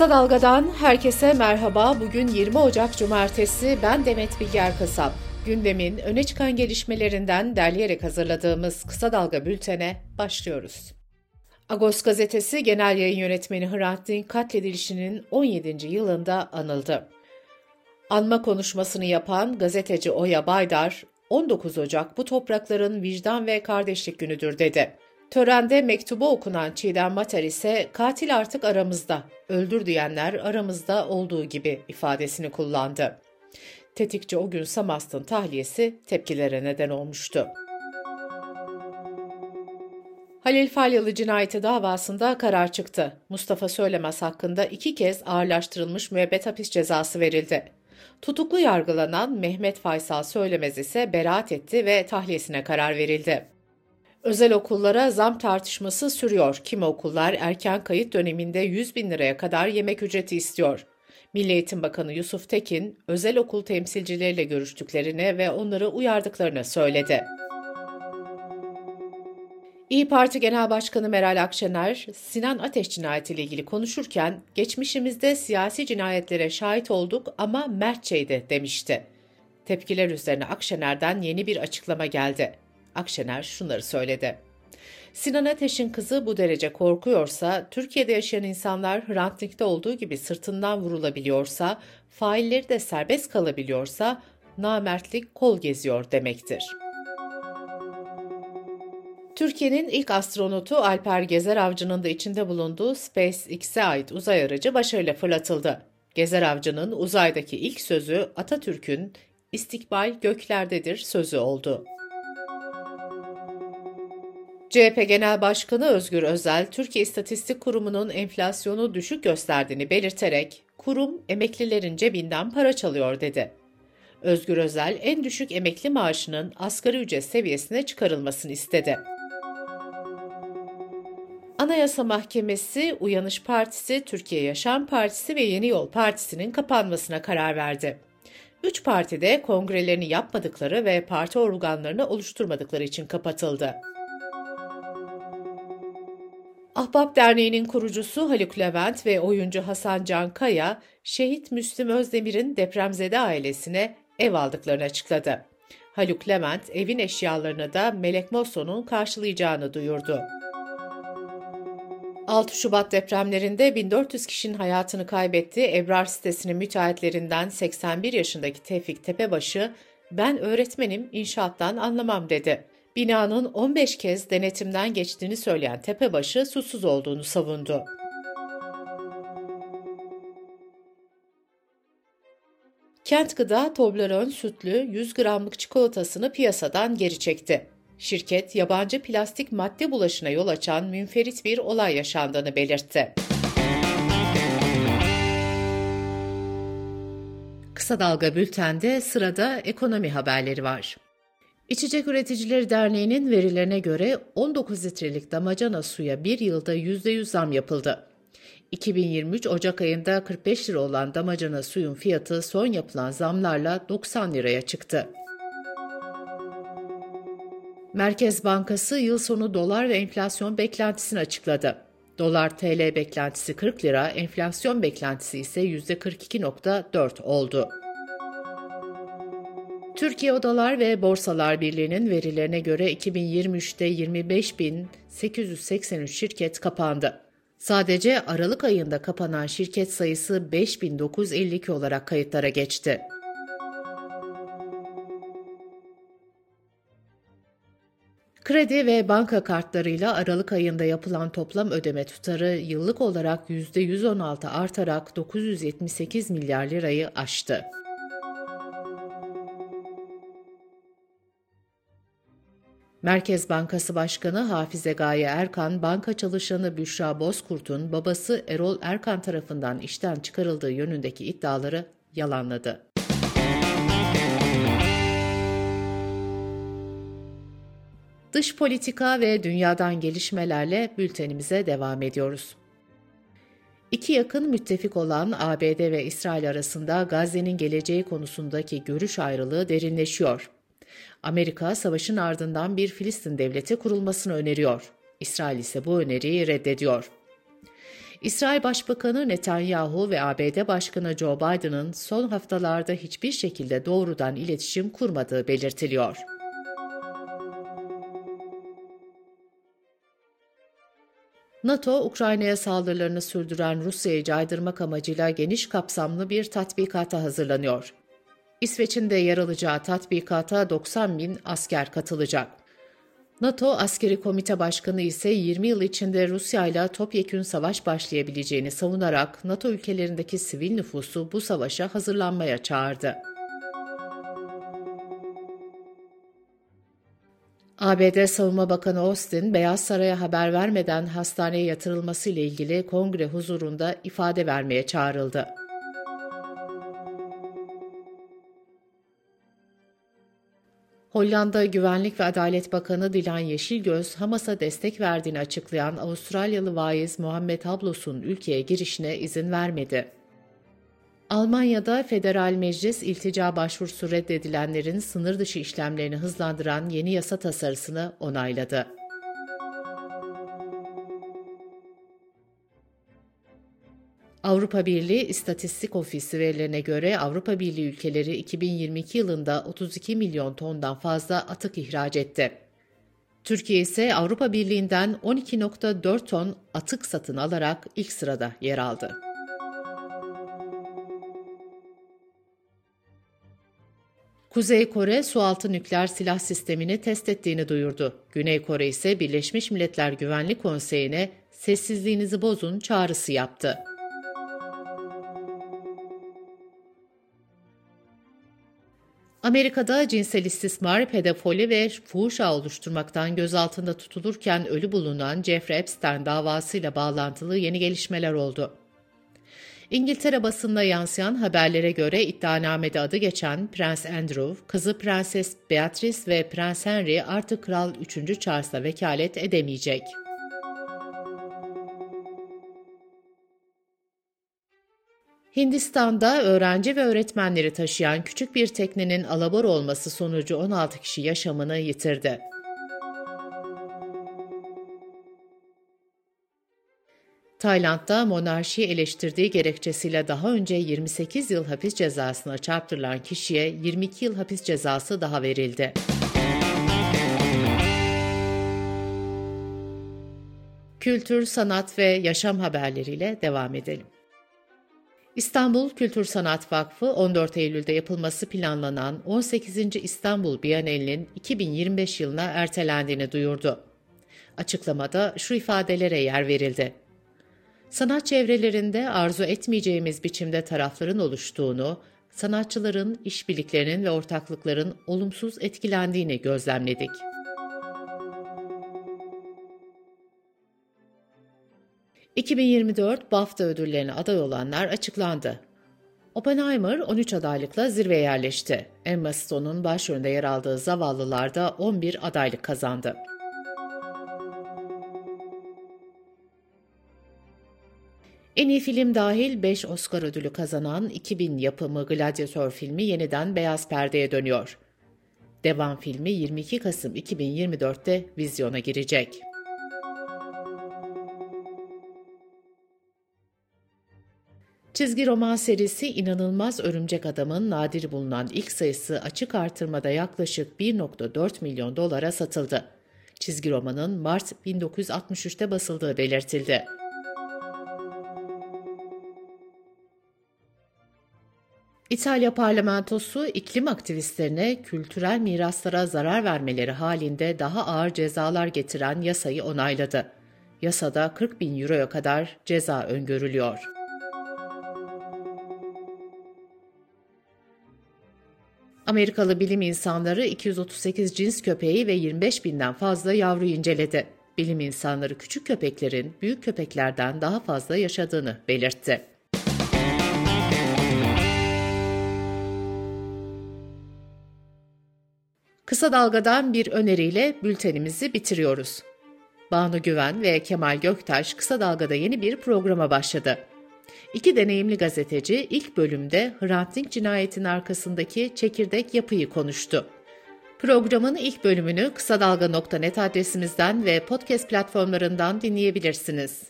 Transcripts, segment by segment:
Kısa Dalga'dan herkese merhaba. Bugün 20 Ocak Cumartesi. Ben Demet Bilger Kasap. Gündemin öne çıkan gelişmelerinden derleyerek hazırladığımız Kısa Dalga bültene başlıyoruz. Agos gazetesi genel yayın yönetmeni Hrant Dink katledilişinin 17. yılında anıldı. Anma konuşmasını yapan gazeteci Oya Baydar, 19 Ocak bu toprakların vicdan ve kardeşlik günüdür dedi. Törende mektubu okunan Çiğdem Mater ise katil artık aramızda, öldür diyenler aramızda olduğu gibi ifadesini kullandı. Tetikçi o gün Samast'ın tahliyesi tepkilere neden olmuştu. Halil Falyalı cinayeti davasında karar çıktı. Mustafa Söylemez hakkında iki kez ağırlaştırılmış müebbet hapis cezası verildi. Tutuklu yargılanan Mehmet Faysal Söylemez ise beraat etti ve tahliyesine karar verildi. Özel okullara zam tartışması sürüyor. Kimi okullar erken kayıt döneminde 100 bin liraya kadar yemek ücreti istiyor. Milli Eğitim Bakanı Yusuf Tekin, özel okul temsilcileriyle görüştüklerini ve onları uyardıklarını söyledi. İyi Parti Genel Başkanı Meral Akşener, Sinan Ateş cinayetiyle ilgili konuşurken, geçmişimizde siyasi cinayetlere şahit olduk ama mertçeydi demişti. Tepkiler üzerine Akşener'den yeni bir açıklama geldi. Akşener şunları söyledi. Sinan Ateş'in kızı bu derece korkuyorsa, Türkiye'de yaşayan insanlar Hrant Dink'te olduğu gibi sırtından vurulabiliyorsa, failleri de serbest kalabiliyorsa, namertlik kol geziyor demektir. Türkiye'nin ilk astronotu Alper Gezer Avcı'nın da içinde bulunduğu SpaceX'e ait uzay aracı başarıyla fırlatıldı. Gezer Avcı'nın uzaydaki ilk sözü Atatürk'ün istikbal göklerdedir sözü oldu. CHP Genel Başkanı Özgür Özel, Türkiye İstatistik Kurumu'nun enflasyonu düşük gösterdiğini belirterek, kurum emeklilerin cebinden para çalıyor dedi. Özgür Özel, en düşük emekli maaşının asgari ücret seviyesine çıkarılmasını istedi. Anayasa Mahkemesi, Uyanış Partisi, Türkiye Yaşam Partisi ve Yeni Yol Partisi'nin kapanmasına karar verdi. Üç parti de kongrelerini yapmadıkları ve parti organlarını oluşturmadıkları için kapatıldı. Ahbap Derneği'nin kurucusu Haluk Levent ve oyuncu Hasan Can Kaya, şehit Müslüm Özdemir'in depremzede ailesine ev aldıklarını açıkladı. Haluk Levent evin eşyalarını da Melek Mosso'nun karşılayacağını duyurdu. 6 Şubat depremlerinde 1400 kişinin hayatını kaybettiği Ebrar sitesinin müteahhitlerinden 81 yaşındaki Tevfik Tepebaşı, ben öğretmenim, inşaattan anlamam dedi. Binanın 15 kez denetimden geçtiğini söyleyen Tepebaşı susuz olduğunu savundu. Kent Gıda Toblerone sütlü 100 gramlık çikolatasını piyasadan geri çekti. Şirket, yabancı plastik madde bulaşına yol açan münferit bir olay yaşandığını belirtti. Kısa Dalga Bülten'de sırada ekonomi haberleri var. İçecek Üreticileri Derneği'nin verilerine göre 19 litrelik damacana suya bir yılda %100 zam yapıldı. 2023 Ocak ayında 45 lira olan damacana suyun fiyatı son yapılan zamlarla 90 liraya çıktı. Merkez Bankası yıl sonu dolar ve enflasyon beklentisini açıkladı. Dolar TL beklentisi 40 lira, enflasyon beklentisi ise %42.4 oldu. Türkiye Odalar ve Borsalar Birliği'nin verilerine göre 2023'te 25.883 şirket kapandı. Sadece Aralık ayında kapanan şirket sayısı 5952 olarak kayıtlara geçti. Kredi ve banka kartlarıyla Aralık ayında yapılan toplam ödeme tutarı yıllık olarak %116 artarak 978 milyar lirayı aştı. Merkez Bankası Başkanı Hafize Gaye Erkan, banka çalışanı Büşra Bozkurt'un babası Erol Erkan tarafından işten çıkarıldığı yönündeki iddiaları yalanladı. Dış politika ve dünyadan gelişmelerle bültenimize devam ediyoruz. İki yakın müttefik olan ABD ve İsrail arasında Gazze'nin geleceği konusundaki görüş ayrılığı derinleşiyor. Amerika savaşın ardından bir Filistin devleti kurulmasını öneriyor. İsrail ise bu öneriyi reddediyor. İsrail Başbakanı Netanyahu ve ABD Başkanı Joe Biden'ın son haftalarda hiçbir şekilde doğrudan iletişim kurmadığı belirtiliyor. NATO, Ukrayna'ya saldırılarını sürdüren Rusya'yı caydırmak amacıyla geniş kapsamlı bir tatbikata hazırlanıyor. İsveç'in de yer alacağı tatbikata 90 bin asker katılacak. NATO Askeri Komite Başkanı ise 20 yıl içinde Rusya ile topyekün savaş başlayabileceğini savunarak NATO ülkelerindeki sivil nüfusu bu savaşa hazırlanmaya çağırdı. ABD Savunma Bakanı Austin, Beyaz Saray'a haber vermeden hastaneye yatırılması ile ilgili kongre huzurunda ifade vermeye çağrıldı. Hollanda Güvenlik ve Adalet Bakanı Dilan Yeşilgöz, Hamas'a destek verdiğini açıklayan Avustralyalı vaiz Muhammed Hablos'un ülkeye girişine izin vermedi. Almanya'da Federal Meclis iltica başvurusu reddedilenlerin sınır dışı işlemlerini hızlandıran yeni yasa tasarısını onayladı. Avrupa Birliği İstatistik Ofisi verilerine göre Avrupa Birliği ülkeleri 2022 yılında 32 milyon tondan fazla atık ihraç etti. Türkiye ise Avrupa Birliği'nden 12.4 ton atık satın alarak ilk sırada yer aldı. Kuzey Kore sualtı nükleer silah sistemini test ettiğini duyurdu. Güney Kore ise Birleşmiş Milletler Güvenlik Konseyi'ne sessizliğinizi bozun çağrısı yaptı. Amerika'da cinsel istismar, pedofili ve fuhuşa oluşturmaktan gözaltında tutulurken ölü bulunan Jeffrey Epstein davasıyla bağlantılı yeni gelişmeler oldu. İngiltere basında yansıyan haberlere göre iddianamede adı geçen Prens Andrew, kızı Prenses Beatrice ve Prens Henry artık Kral 3. Charles'a vekalet edemeyecek. Hindistan'da öğrenci ve öğretmenleri taşıyan küçük bir teknenin alabor olması sonucu 16 kişi yaşamını yitirdi. Tayland'da monarşiyi eleştirdiği gerekçesiyle daha önce 28 yıl hapis cezasına çarptırılan kişiye 22 yıl hapis cezası daha verildi. Kültür, sanat ve yaşam haberleriyle devam edelim. İstanbul Kültür Sanat Vakfı 14 Eylül'de yapılması planlanan 18. İstanbul Bienalinin 2025 yılına ertelendiğini duyurdu. Açıklamada şu ifadelere yer verildi. Sanat çevrelerinde arzu etmeyeceğimiz biçimde tarafların oluştuğunu, sanatçıların, işbirliklerinin ve ortaklıkların olumsuz etkilendiğini gözlemledik. ...2024 BAFTA ödüllerine aday olanlar açıklandı. Oppenheimer 13 adaylıkla zirveye yerleşti. Emma Stone'un başrolünde yer aldığı Zavallılar da 11 adaylık kazandı. En iyi film dahil 5 Oscar ödülü kazanan 2000 yapımı Gladiator filmi yeniden beyaz perdeye dönüyor. Devam filmi 22 Kasım 2024'te vizyona girecek. Çizgi roman serisi İnanılmaz Örümcek Adam'ın nadir bulunan ilk sayısı açık artırmada yaklaşık 1.4 milyon dolara satıldı. Çizgi romanın Mart 1963'te basıldığı belirtildi. İtalya parlamentosu iklim aktivistlerine kültürel miraslara zarar vermeleri halinde daha ağır cezalar getiren yasayı onayladı. Yasada 40 bin euroya kadar ceza öngörülüyor. Amerikalı bilim insanları 238 cins köpeği ve 25 binden fazla yavru inceledi. Bilim insanları küçük köpeklerin büyük köpeklerden daha fazla yaşadığını belirtti. Kısa Dalga'dan bir öneriyle bültenimizi bitiriyoruz. Banu Güven ve Kemal Göktaş Kısa Dalga'da yeni bir programa başladı. İki deneyimli gazeteci ilk bölümde Hrant Dink cinayetinin arkasındaki çekirdek yapıyı konuştu. Programın ilk bölümünü kısa dalga.net adresimizden ve podcast platformlarından dinleyebilirsiniz.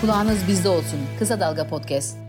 Kulağınız bizde olsun. Kısa Dalga Podcast.